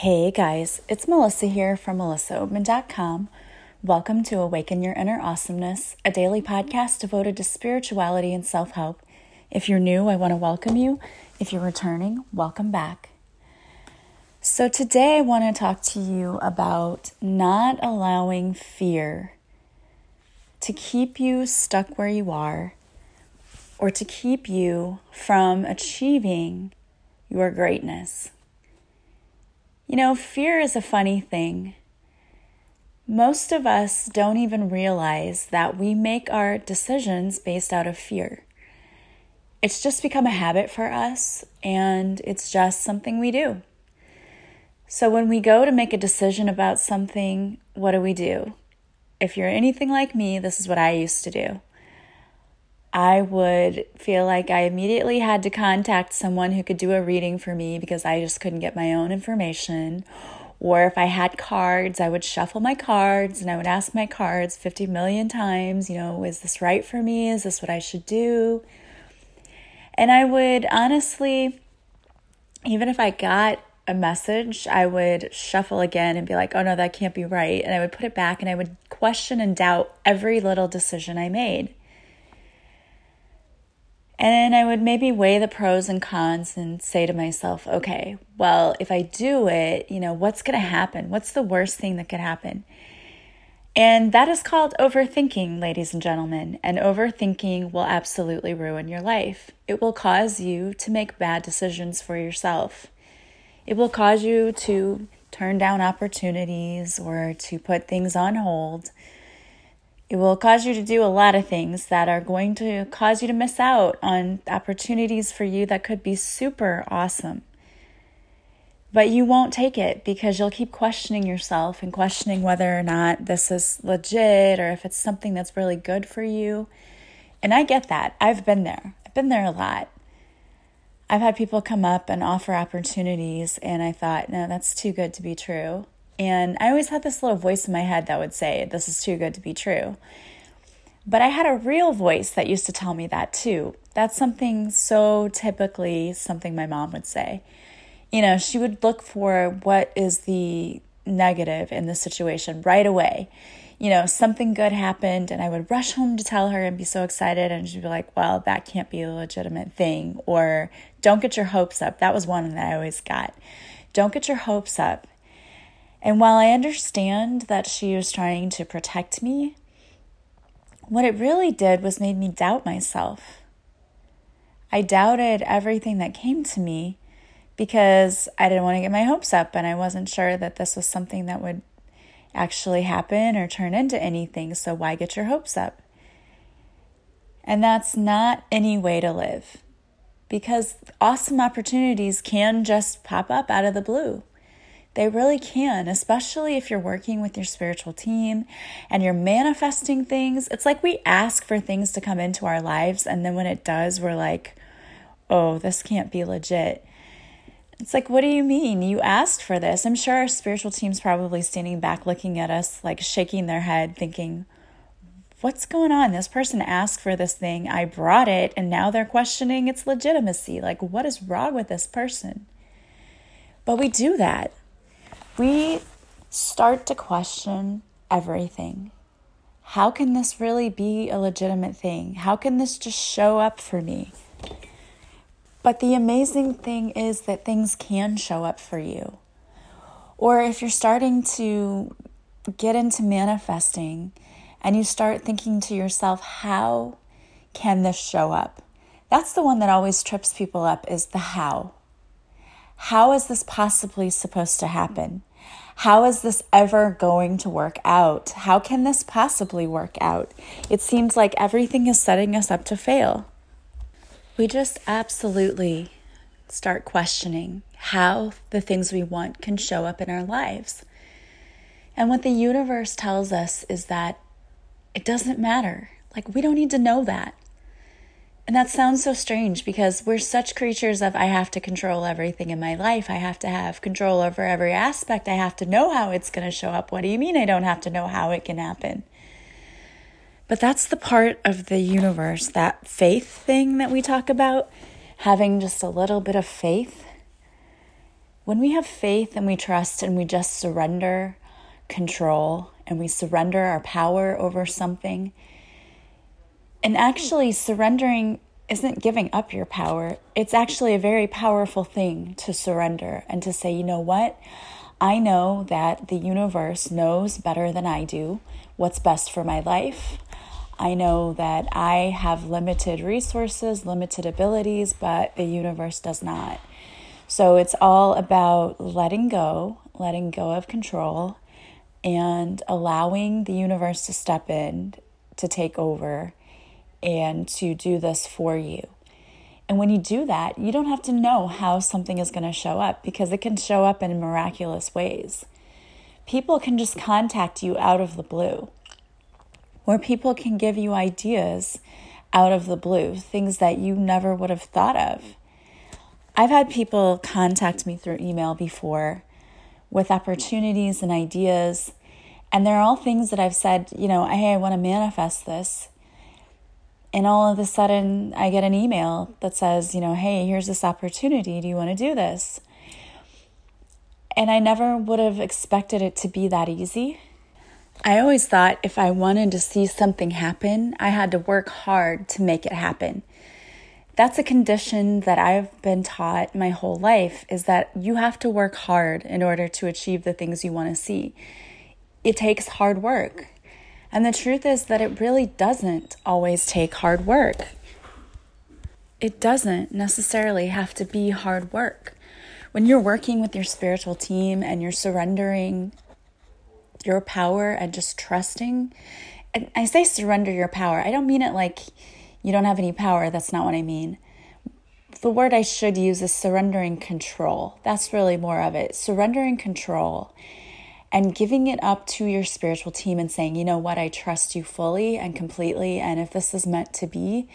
Hey guys, it's Melissa here from melissaoatman.com. Welcome to Awaken Your Inner Awesomeness, a daily podcast devoted to spirituality and self help. If you're new, I want to welcome you. If you're returning, welcome back. So, today I want to talk to you about not allowing fear to keep you stuck where you are or to keep you from achieving your greatness. You know, fear is a funny thing. Most of us don't even realize that we make our decisions based out of fear. It's just become a habit for us, and it's just something we do. So, when we go to make a decision about something, what do we do? If you're anything like me, this is what I used to do. I would feel like I immediately had to contact someone who could do a reading for me because I just couldn't get my own information. Or if I had cards, I would shuffle my cards and I would ask my cards 50 million times, you know, is this right for me? Is this what I should do? And I would honestly, even if I got a message, I would shuffle again and be like, oh no, that can't be right. And I would put it back and I would question and doubt every little decision I made. And I would maybe weigh the pros and cons and say to myself, okay, well, if I do it, you know, what's going to happen? What's the worst thing that could happen? And that is called overthinking, ladies and gentlemen. And overthinking will absolutely ruin your life. It will cause you to make bad decisions for yourself. It will cause you to turn down opportunities or to put things on hold it will cause you to do a lot of things that are going to cause you to miss out on opportunities for you that could be super awesome. But you won't take it because you'll keep questioning yourself and questioning whether or not this is legit or if it's something that's really good for you. And I get that. I've been there. I've been there a lot. I've had people come up and offer opportunities, and I thought, no, that's too good to be true. And I always had this little voice in my head that would say, This is too good to be true. But I had a real voice that used to tell me that too. That's something so typically something my mom would say. You know, she would look for what is the negative in the situation right away. You know, something good happened, and I would rush home to tell her and be so excited. And she'd be like, Well, that can't be a legitimate thing. Or, Don't get your hopes up. That was one that I always got. Don't get your hopes up. And while I understand that she was trying to protect me, what it really did was made me doubt myself. I doubted everything that came to me because I didn't want to get my hopes up and I wasn't sure that this was something that would actually happen or turn into anything. So, why get your hopes up? And that's not any way to live because awesome opportunities can just pop up out of the blue. They really can, especially if you're working with your spiritual team and you're manifesting things. It's like we ask for things to come into our lives, and then when it does, we're like, oh, this can't be legit. It's like, what do you mean? You asked for this. I'm sure our spiritual team's probably standing back looking at us, like shaking their head, thinking, what's going on? This person asked for this thing. I brought it, and now they're questioning its legitimacy. Like, what is wrong with this person? But we do that we start to question everything. How can this really be a legitimate thing? How can this just show up for me? But the amazing thing is that things can show up for you. Or if you're starting to get into manifesting and you start thinking to yourself, how can this show up? That's the one that always trips people up is the how. How is this possibly supposed to happen? How is this ever going to work out? How can this possibly work out? It seems like everything is setting us up to fail. We just absolutely start questioning how the things we want can show up in our lives. And what the universe tells us is that it doesn't matter. Like, we don't need to know that. And that sounds so strange because we're such creatures of I have to control everything in my life. I have to have control over every aspect. I have to know how it's going to show up. What do you mean I don't have to know how it can happen? But that's the part of the universe, that faith thing that we talk about, having just a little bit of faith. When we have faith and we trust and we just surrender control and we surrender our power over something, and hmm. actually surrendering isn't giving up your power. It's actually a very powerful thing to surrender and to say, you know what? I know that the universe knows better than I do what's best for my life. I know that I have limited resources, limited abilities, but the universe does not. So it's all about letting go, letting go of control, and allowing the universe to step in, to take over, and to do this for you. And when you do that, you don't have to know how something is going to show up because it can show up in miraculous ways. People can just contact you out of the blue where people can give you ideas out of the blue, things that you never would have thought of. I've had people contact me through email before with opportunities and ideas, and they're all things that I've said, you know, hey, I want to manifest this. And all of a sudden, I get an email that says, you know, hey, here's this opportunity. Do you want to do this? And I never would have expected it to be that easy. I always thought if I wanted to see something happen, I had to work hard to make it happen. That's a condition that I've been taught my whole life is that you have to work hard in order to achieve the things you want to see. It takes hard work. And the truth is that it really doesn't always take hard work. It doesn't necessarily have to be hard work. When you're working with your spiritual team and you're surrendering your power and just trusting. And I say surrender your power. I don't mean it like you don't have any power. That's not what I mean. The word I should use is surrendering control. That's really more of it. Surrendering control and giving it up to your spiritual team and saying, you know what, I trust you fully and completely. And if this is meant to be,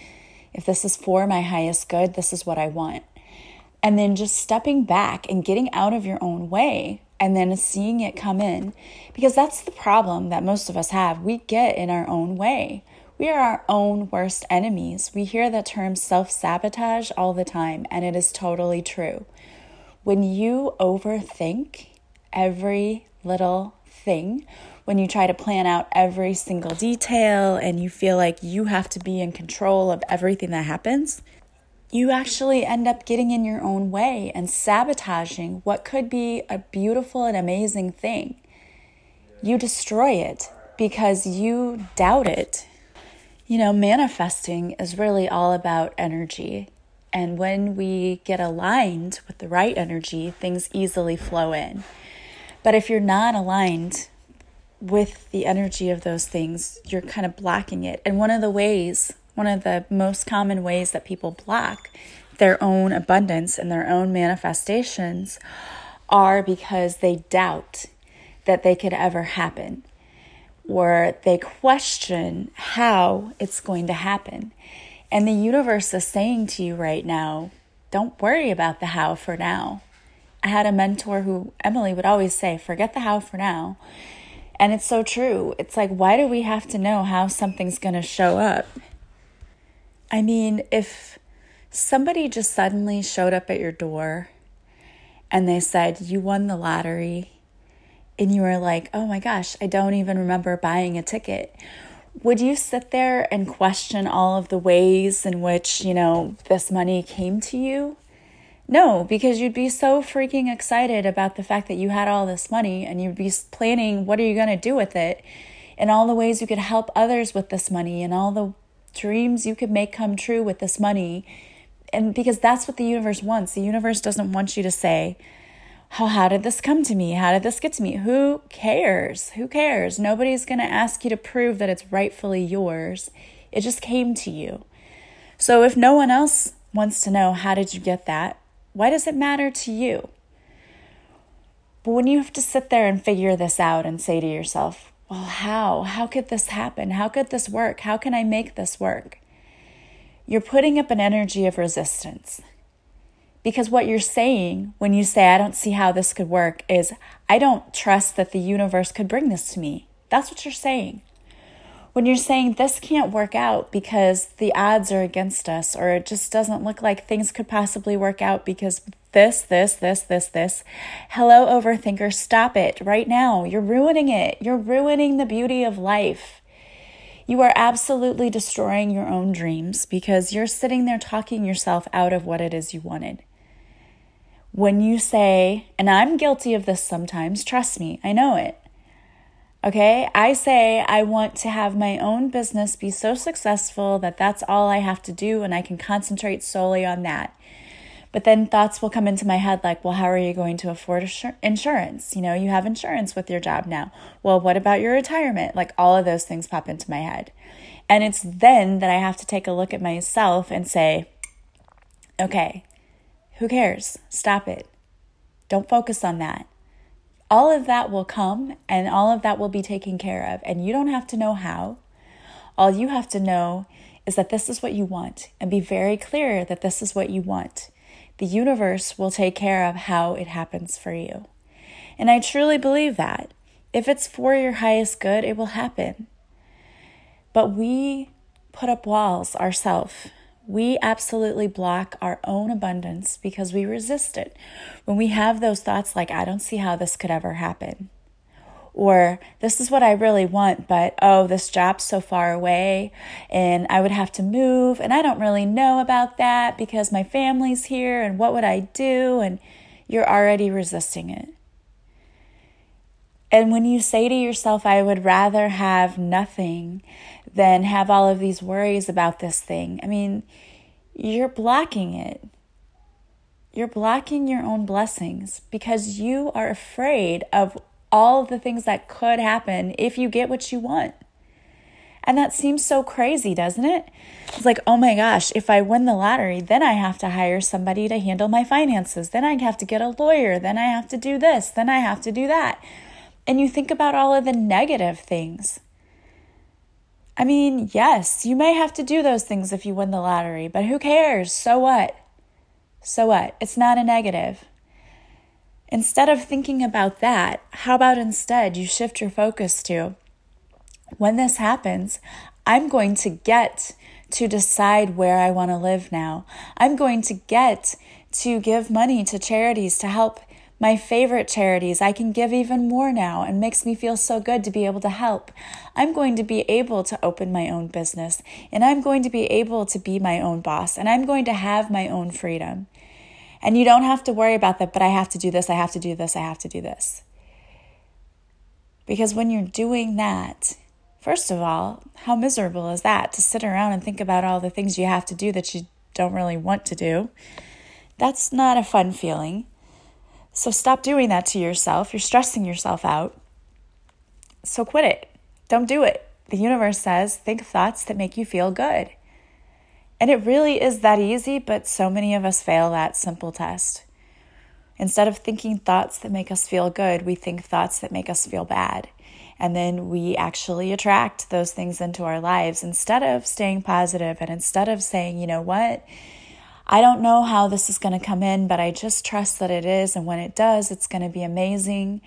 if this is for my highest good, this is what I want. And then just stepping back and getting out of your own way and then seeing it come in. Because that's the problem that most of us have. We get in our own way. We are our own worst enemies. We hear the term self sabotage all the time, and it is totally true. When you overthink every little thing, when you try to plan out every single detail and you feel like you have to be in control of everything that happens, you actually end up getting in your own way and sabotaging what could be a beautiful and amazing thing. You destroy it because you doubt it. You know, manifesting is really all about energy. And when we get aligned with the right energy, things easily flow in. But if you're not aligned with the energy of those things, you're kind of blocking it. And one of the ways one of the most common ways that people block their own abundance and their own manifestations are because they doubt that they could ever happen or they question how it's going to happen. And the universe is saying to you right now, don't worry about the how for now. I had a mentor who, Emily, would always say, forget the how for now. And it's so true. It's like, why do we have to know how something's going to show up? I mean, if somebody just suddenly showed up at your door and they said, You won the lottery, and you were like, Oh my gosh, I don't even remember buying a ticket. Would you sit there and question all of the ways in which, you know, this money came to you? No, because you'd be so freaking excited about the fact that you had all this money and you'd be planning what are you going to do with it and all the ways you could help others with this money and all the dreams you could make come true with this money. And because that's what the universe wants. The universe doesn't want you to say, how, how did this come to me? How did this get to me? Who cares? Who cares? Nobody's going to ask you to prove that it's rightfully yours. It just came to you. So if no one else wants to know how did you get that, why does it matter to you? But when you have to sit there and figure this out and say to yourself, well, how? How could this happen? How could this work? How can I make this work? You're putting up an energy of resistance. Because what you're saying when you say, I don't see how this could work, is, I don't trust that the universe could bring this to me. That's what you're saying. When you're saying this can't work out because the odds are against us, or it just doesn't look like things could possibly work out because this, this, this, this, this. Hello, overthinker, stop it right now. You're ruining it. You're ruining the beauty of life. You are absolutely destroying your own dreams because you're sitting there talking yourself out of what it is you wanted. When you say, and I'm guilty of this sometimes, trust me, I know it. Okay, I say I want to have my own business be so successful that that's all I have to do and I can concentrate solely on that. But then thoughts will come into my head like, well, how are you going to afford insurance? You know, you have insurance with your job now. Well, what about your retirement? Like all of those things pop into my head. And it's then that I have to take a look at myself and say, okay, who cares? Stop it. Don't focus on that. All of that will come and all of that will be taken care of. And you don't have to know how. All you have to know is that this is what you want and be very clear that this is what you want the universe will take care of how it happens for you. And I truly believe that. If it's for your highest good, it will happen. But we put up walls ourselves. We absolutely block our own abundance because we resist it. When we have those thoughts like, I don't see how this could ever happen, or this is what I really want, but oh, this job's so far away and I would have to move and I don't really know about that because my family's here and what would I do? And you're already resisting it. And when you say to yourself, I would rather have nothing than have all of these worries about this thing, I mean, you're blocking it. You're blocking your own blessings because you are afraid of all of the things that could happen if you get what you want. And that seems so crazy, doesn't it? It's like, oh my gosh, if I win the lottery, then I have to hire somebody to handle my finances. Then I have to get a lawyer. Then I have to do this. Then I have to do that. And you think about all of the negative things. I mean, yes, you may have to do those things if you win the lottery, but who cares? So what? So what? It's not a negative. Instead of thinking about that, how about instead you shift your focus to when this happens, I'm going to get to decide where I want to live now. I'm going to get to give money to charities to help my favorite charities. I can give even more now and makes me feel so good to be able to help. I'm going to be able to open my own business and I'm going to be able to be my own boss and I'm going to have my own freedom. And you don't have to worry about that, but I have to do this, I have to do this, I have to do this. Because when you're doing that, first of all, how miserable is that to sit around and think about all the things you have to do that you don't really want to do? That's not a fun feeling. So stop doing that to yourself. You're stressing yourself out. So quit it. Don't do it. The universe says think thoughts that make you feel good. And it really is that easy, but so many of us fail that simple test. Instead of thinking thoughts that make us feel good, we think thoughts that make us feel bad. And then we actually attract those things into our lives instead of staying positive and instead of saying, you know what? I don't know how this is going to come in, but I just trust that it is. And when it does, it's going to be amazing.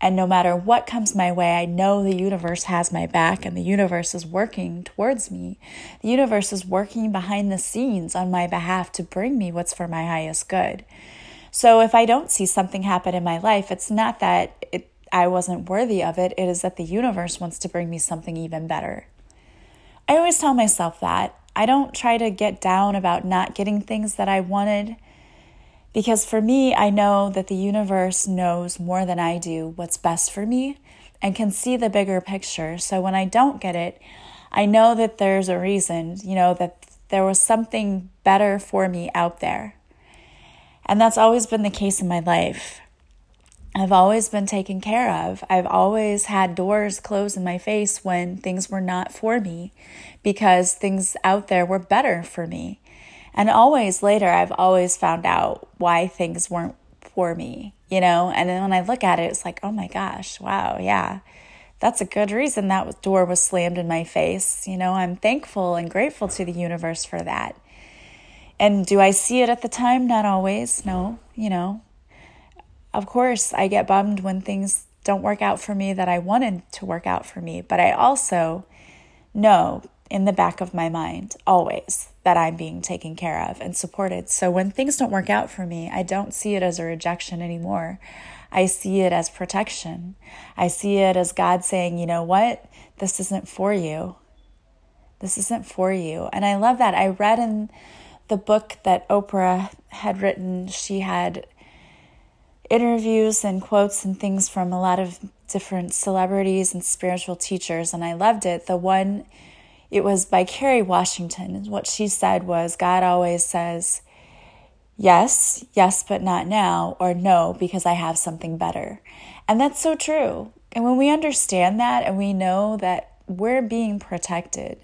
And no matter what comes my way, I know the universe has my back and the universe is working towards me. The universe is working behind the scenes on my behalf to bring me what's for my highest good. So if I don't see something happen in my life, it's not that it, I wasn't worthy of it, it is that the universe wants to bring me something even better. I always tell myself that. I don't try to get down about not getting things that I wanted. Because for me, I know that the universe knows more than I do what's best for me and can see the bigger picture. So when I don't get it, I know that there's a reason, you know, that there was something better for me out there. And that's always been the case in my life. I've always been taken care of. I've always had doors closed in my face when things were not for me because things out there were better for me. And always later, I've always found out why things weren't for me, you know? And then when I look at it, it's like, oh my gosh, wow, yeah, that's a good reason that door was slammed in my face. You know, I'm thankful and grateful to the universe for that. And do I see it at the time? Not always, no, you know. Of course, I get bummed when things don't work out for me that I wanted to work out for me, but I also know in the back of my mind always that I'm being taken care of and supported. So when things don't work out for me, I don't see it as a rejection anymore. I see it as protection. I see it as God saying, you know what? This isn't for you. This isn't for you. And I love that. I read in the book that Oprah had written, she had interviews and quotes and things from a lot of different celebrities and spiritual teachers, and I loved it. The one, it was by Carrie Washington. What she said was God always says, yes, yes, but not now, or no, because I have something better. And that's so true. And when we understand that and we know that we're being protected,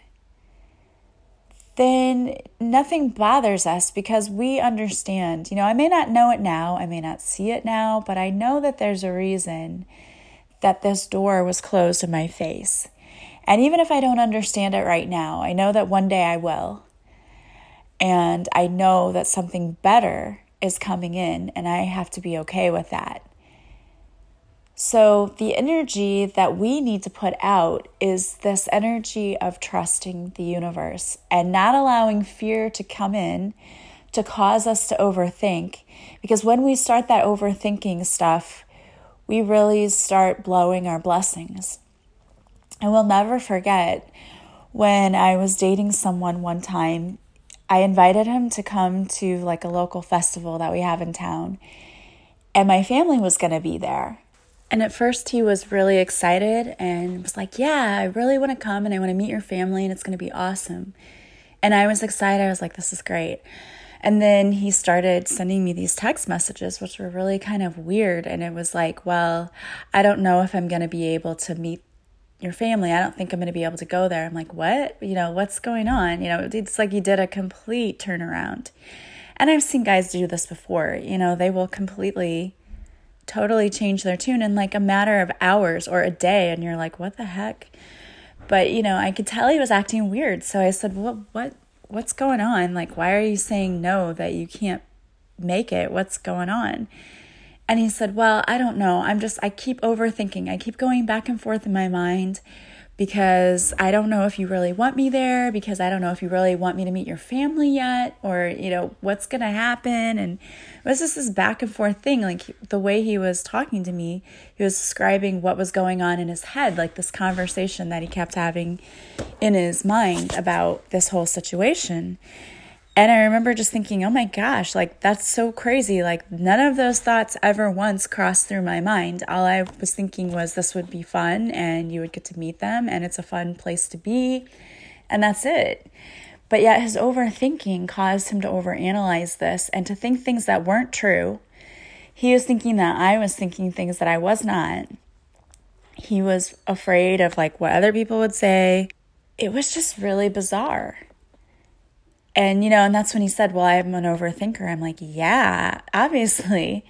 then nothing bothers us because we understand. You know, I may not know it now, I may not see it now, but I know that there's a reason that this door was closed in my face. And even if I don't understand it right now, I know that one day I will. And I know that something better is coming in, and I have to be okay with that. So, the energy that we need to put out is this energy of trusting the universe and not allowing fear to come in to cause us to overthink. Because when we start that overthinking stuff, we really start blowing our blessings. And we'll never forget when I was dating someone one time, I invited him to come to like a local festival that we have in town, and my family was going to be there. And at first, he was really excited and was like, Yeah, I really want to come and I want to meet your family and it's going to be awesome. And I was excited. I was like, This is great. And then he started sending me these text messages, which were really kind of weird. And it was like, Well, I don't know if I'm going to be able to meet your family. I don't think I'm going to be able to go there. I'm like, What? You know, what's going on? You know, it's like you did a complete turnaround. And I've seen guys do this before. You know, they will completely totally change their tune in like a matter of hours or a day and you're like what the heck but you know i could tell he was acting weird so i said what what what's going on like why are you saying no that you can't make it what's going on and he said well i don't know i'm just i keep overthinking i keep going back and forth in my mind because I don't know if you really want me there, because I don't know if you really want me to meet your family yet, or, you know, what's going to happen. And it was just this back and forth thing. Like the way he was talking to me, he was describing what was going on in his head, like this conversation that he kept having in his mind about this whole situation. And I remember just thinking, oh my gosh, like that's so crazy. Like none of those thoughts ever once crossed through my mind. All I was thinking was this would be fun and you would get to meet them and it's a fun place to be. And that's it. But yet his overthinking caused him to overanalyze this and to think things that weren't true. He was thinking that I was thinking things that I was not. He was afraid of like what other people would say. It was just really bizarre. And, you know, and that's when he said, Well, I'm an overthinker. I'm like, Yeah, obviously,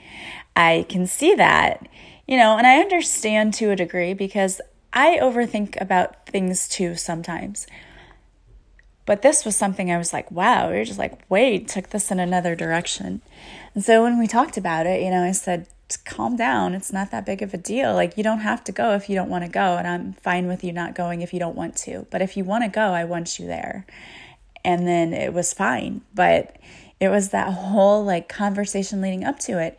I can see that, you know, and I understand to a degree because I overthink about things too sometimes. But this was something I was like, wow, you're just like, wait, took this in another direction. And so when we talked about it, you know, I said, calm down. It's not that big of a deal. Like, you don't have to go if you don't want to go. And I'm fine with you not going if you don't want to. But if you want to go, I want you there and then it was fine. But it was that whole like conversation leading up to it.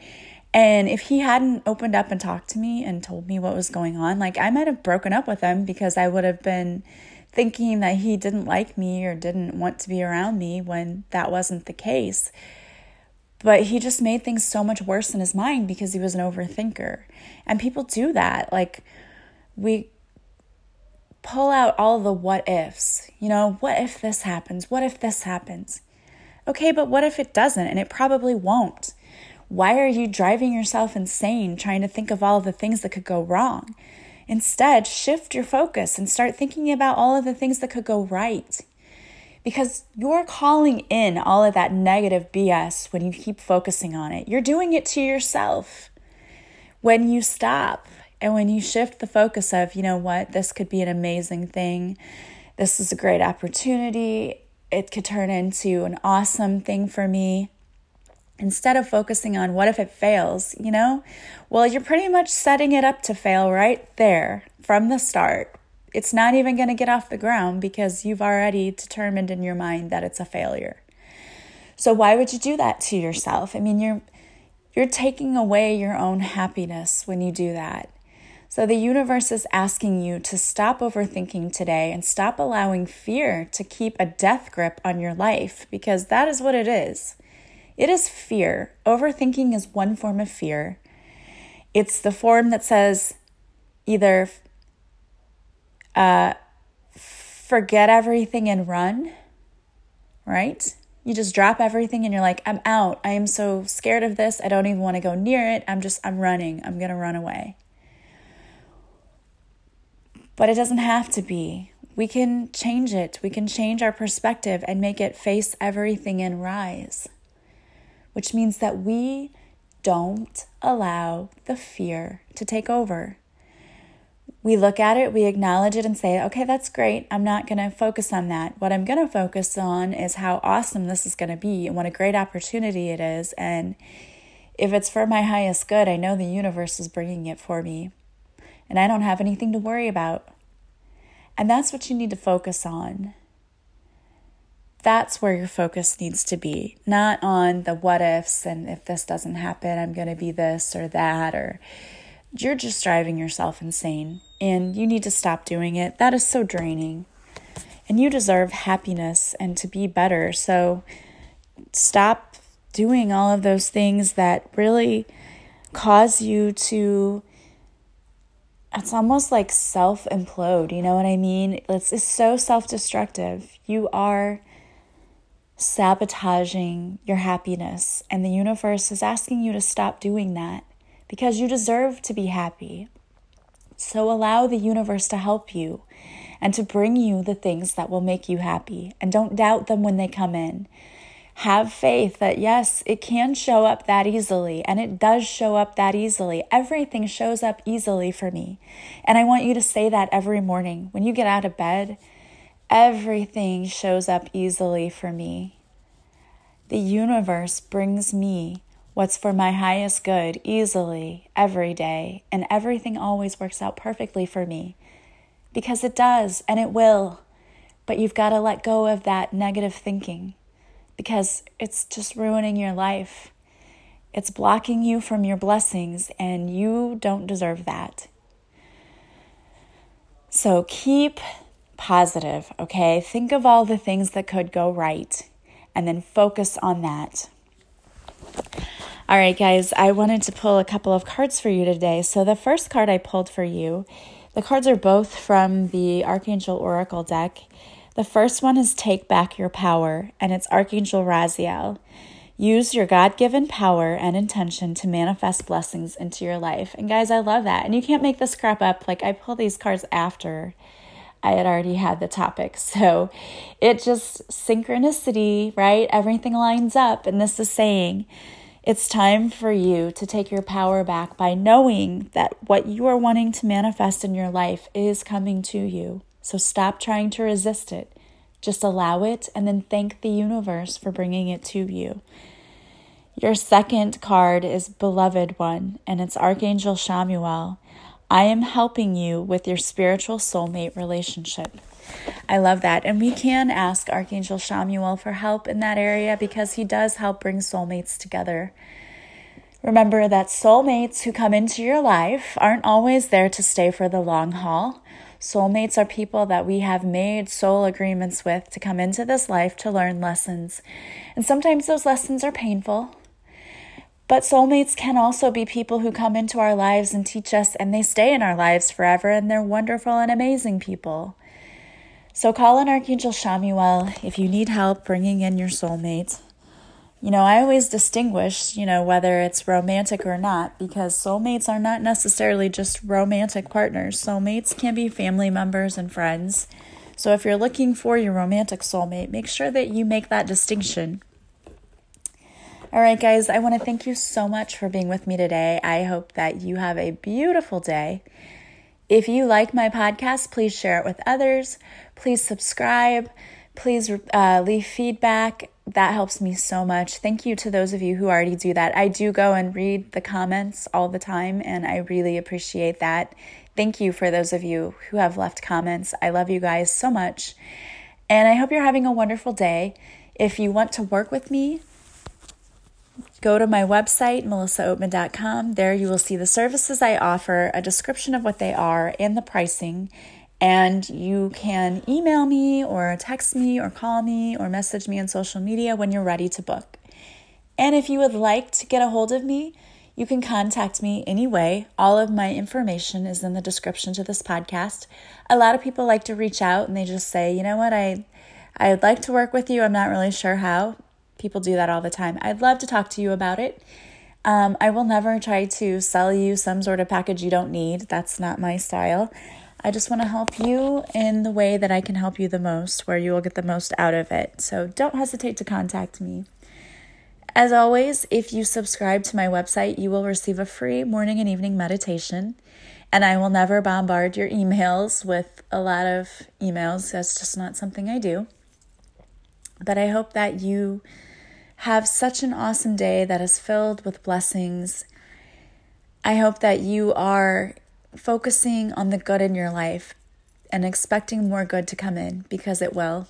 And if he hadn't opened up and talked to me and told me what was going on, like I might have broken up with him because I would have been thinking that he didn't like me or didn't want to be around me when that wasn't the case. But he just made things so much worse in his mind because he was an overthinker. And people do that. Like, we pull out all the what ifs. You know, what if this happens? What if this happens? Okay, but what if it doesn't? And it probably won't. Why are you driving yourself insane trying to think of all the things that could go wrong? Instead, shift your focus and start thinking about all of the things that could go right. Because you're calling in all of that negative BS when you keep focusing on it. You're doing it to yourself. When you stop and when you shift the focus of, you know what, this could be an amazing thing, this is a great opportunity, it could turn into an awesome thing for me. Instead of focusing on what if it fails, you know? Well, you're pretty much setting it up to fail right there from the start. it's not even going to get off the ground because you've already determined in your mind that it's a failure. So why would you do that to yourself? I mean, you're you're taking away your own happiness when you do that. So the universe is asking you to stop overthinking today and stop allowing fear to keep a death grip on your life because that is what it is. It is fear. Overthinking is one form of fear. It's the form that says either uh, forget everything and run, right? You just drop everything and you're like, I'm out. I am so scared of this. I don't even want to go near it. I'm just, I'm running. I'm going to run away. But it doesn't have to be. We can change it. We can change our perspective and make it face everything and rise, which means that we don't allow the fear to take over we look at it, we acknowledge it, and say, okay, that's great. I'm not going to focus on that. What I'm going to focus on is how awesome this is going to be and what a great opportunity it is. And if it's for my highest good, I know the universe is bringing it for me. And I don't have anything to worry about. And that's what you need to focus on. That's where your focus needs to be, not on the what ifs and if this doesn't happen, I'm going to be this or that or you're just driving yourself insane and you need to stop doing it. That is so draining. And you deserve happiness and to be better. So stop doing all of those things that really cause you to it's almost like self implode, you know what I mean? It's, it's so self destructive. You are sabotaging your happiness, and the universe is asking you to stop doing that because you deserve to be happy. So allow the universe to help you and to bring you the things that will make you happy. And don't doubt them when they come in. Have faith that yes, it can show up that easily, and it does show up that easily. Everything shows up easily for me. And I want you to say that every morning. When you get out of bed, everything shows up easily for me. The universe brings me what's for my highest good easily every day, and everything always works out perfectly for me. Because it does, and it will. But you've got to let go of that negative thinking because it's just ruining your life. It's blocking you from your blessings, and you don't deserve that. So keep positive, okay? Think of all the things that could go right and then focus on that. All right, guys, I wanted to pull a couple of cards for you today. So, the first card I pulled for you, the cards are both from the Archangel Oracle deck. The first one is Take Back Your Power, and it's Archangel Raziel. Use your God given power and intention to manifest blessings into your life. And, guys, I love that. And you can't make this crap up. Like, I pull these cards after I had already had the topic. So it just synchronicity, right? Everything lines up. And this is saying, it's time for you to take your power back by knowing that what you are wanting to manifest in your life is coming to you. So stop trying to resist it. Just allow it and then thank the universe for bringing it to you. Your second card is Beloved One, and it's Archangel Chamuel. I am helping you with your spiritual soulmate relationship. I love that. And we can ask Archangel Chamuel for help in that area because he does help bring soulmates together. Remember that soulmates who come into your life aren't always there to stay for the long haul. Soulmates are people that we have made soul agreements with to come into this life to learn lessons. And sometimes those lessons are painful. But soulmates can also be people who come into our lives and teach us, and they stay in our lives forever, and they're wonderful and amazing people. So call on Archangel Chamuel if you need help bringing in your soulmate. You know, I always distinguish, you know, whether it's romantic or not, because soulmates are not necessarily just romantic partners. Soulmates can be family members and friends. So if you're looking for your romantic soulmate, make sure that you make that distinction. All right, guys, I want to thank you so much for being with me today. I hope that you have a beautiful day. If you like my podcast, please share it with others. Please subscribe. Please uh, leave feedback. That helps me so much. Thank you to those of you who already do that. I do go and read the comments all the time, and I really appreciate that. Thank you for those of you who have left comments. I love you guys so much. And I hope you're having a wonderful day. If you want to work with me, go to my website, melissaoatman.com. There you will see the services I offer, a description of what they are, and the pricing. And you can email me or text me or call me or message me on social media when you're ready to book. And if you would like to get a hold of me, you can contact me anyway. All of my information is in the description to this podcast. A lot of people like to reach out and they just say, "You know what? I I would like to work with you. I'm not really sure how." People do that all the time. I'd love to talk to you about it. Um, I will never try to sell you some sort of package you don't need. That's not my style. I just want to help you in the way that I can help you the most, where you will get the most out of it. So don't hesitate to contact me. As always, if you subscribe to my website, you will receive a free morning and evening meditation. And I will never bombard your emails with a lot of emails. That's just not something I do. But I hope that you have such an awesome day that is filled with blessings. I hope that you are focusing on the good in your life and expecting more good to come in because it will.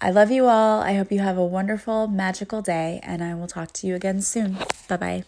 I love you all. I hope you have a wonderful, magical day, and I will talk to you again soon. Bye bye.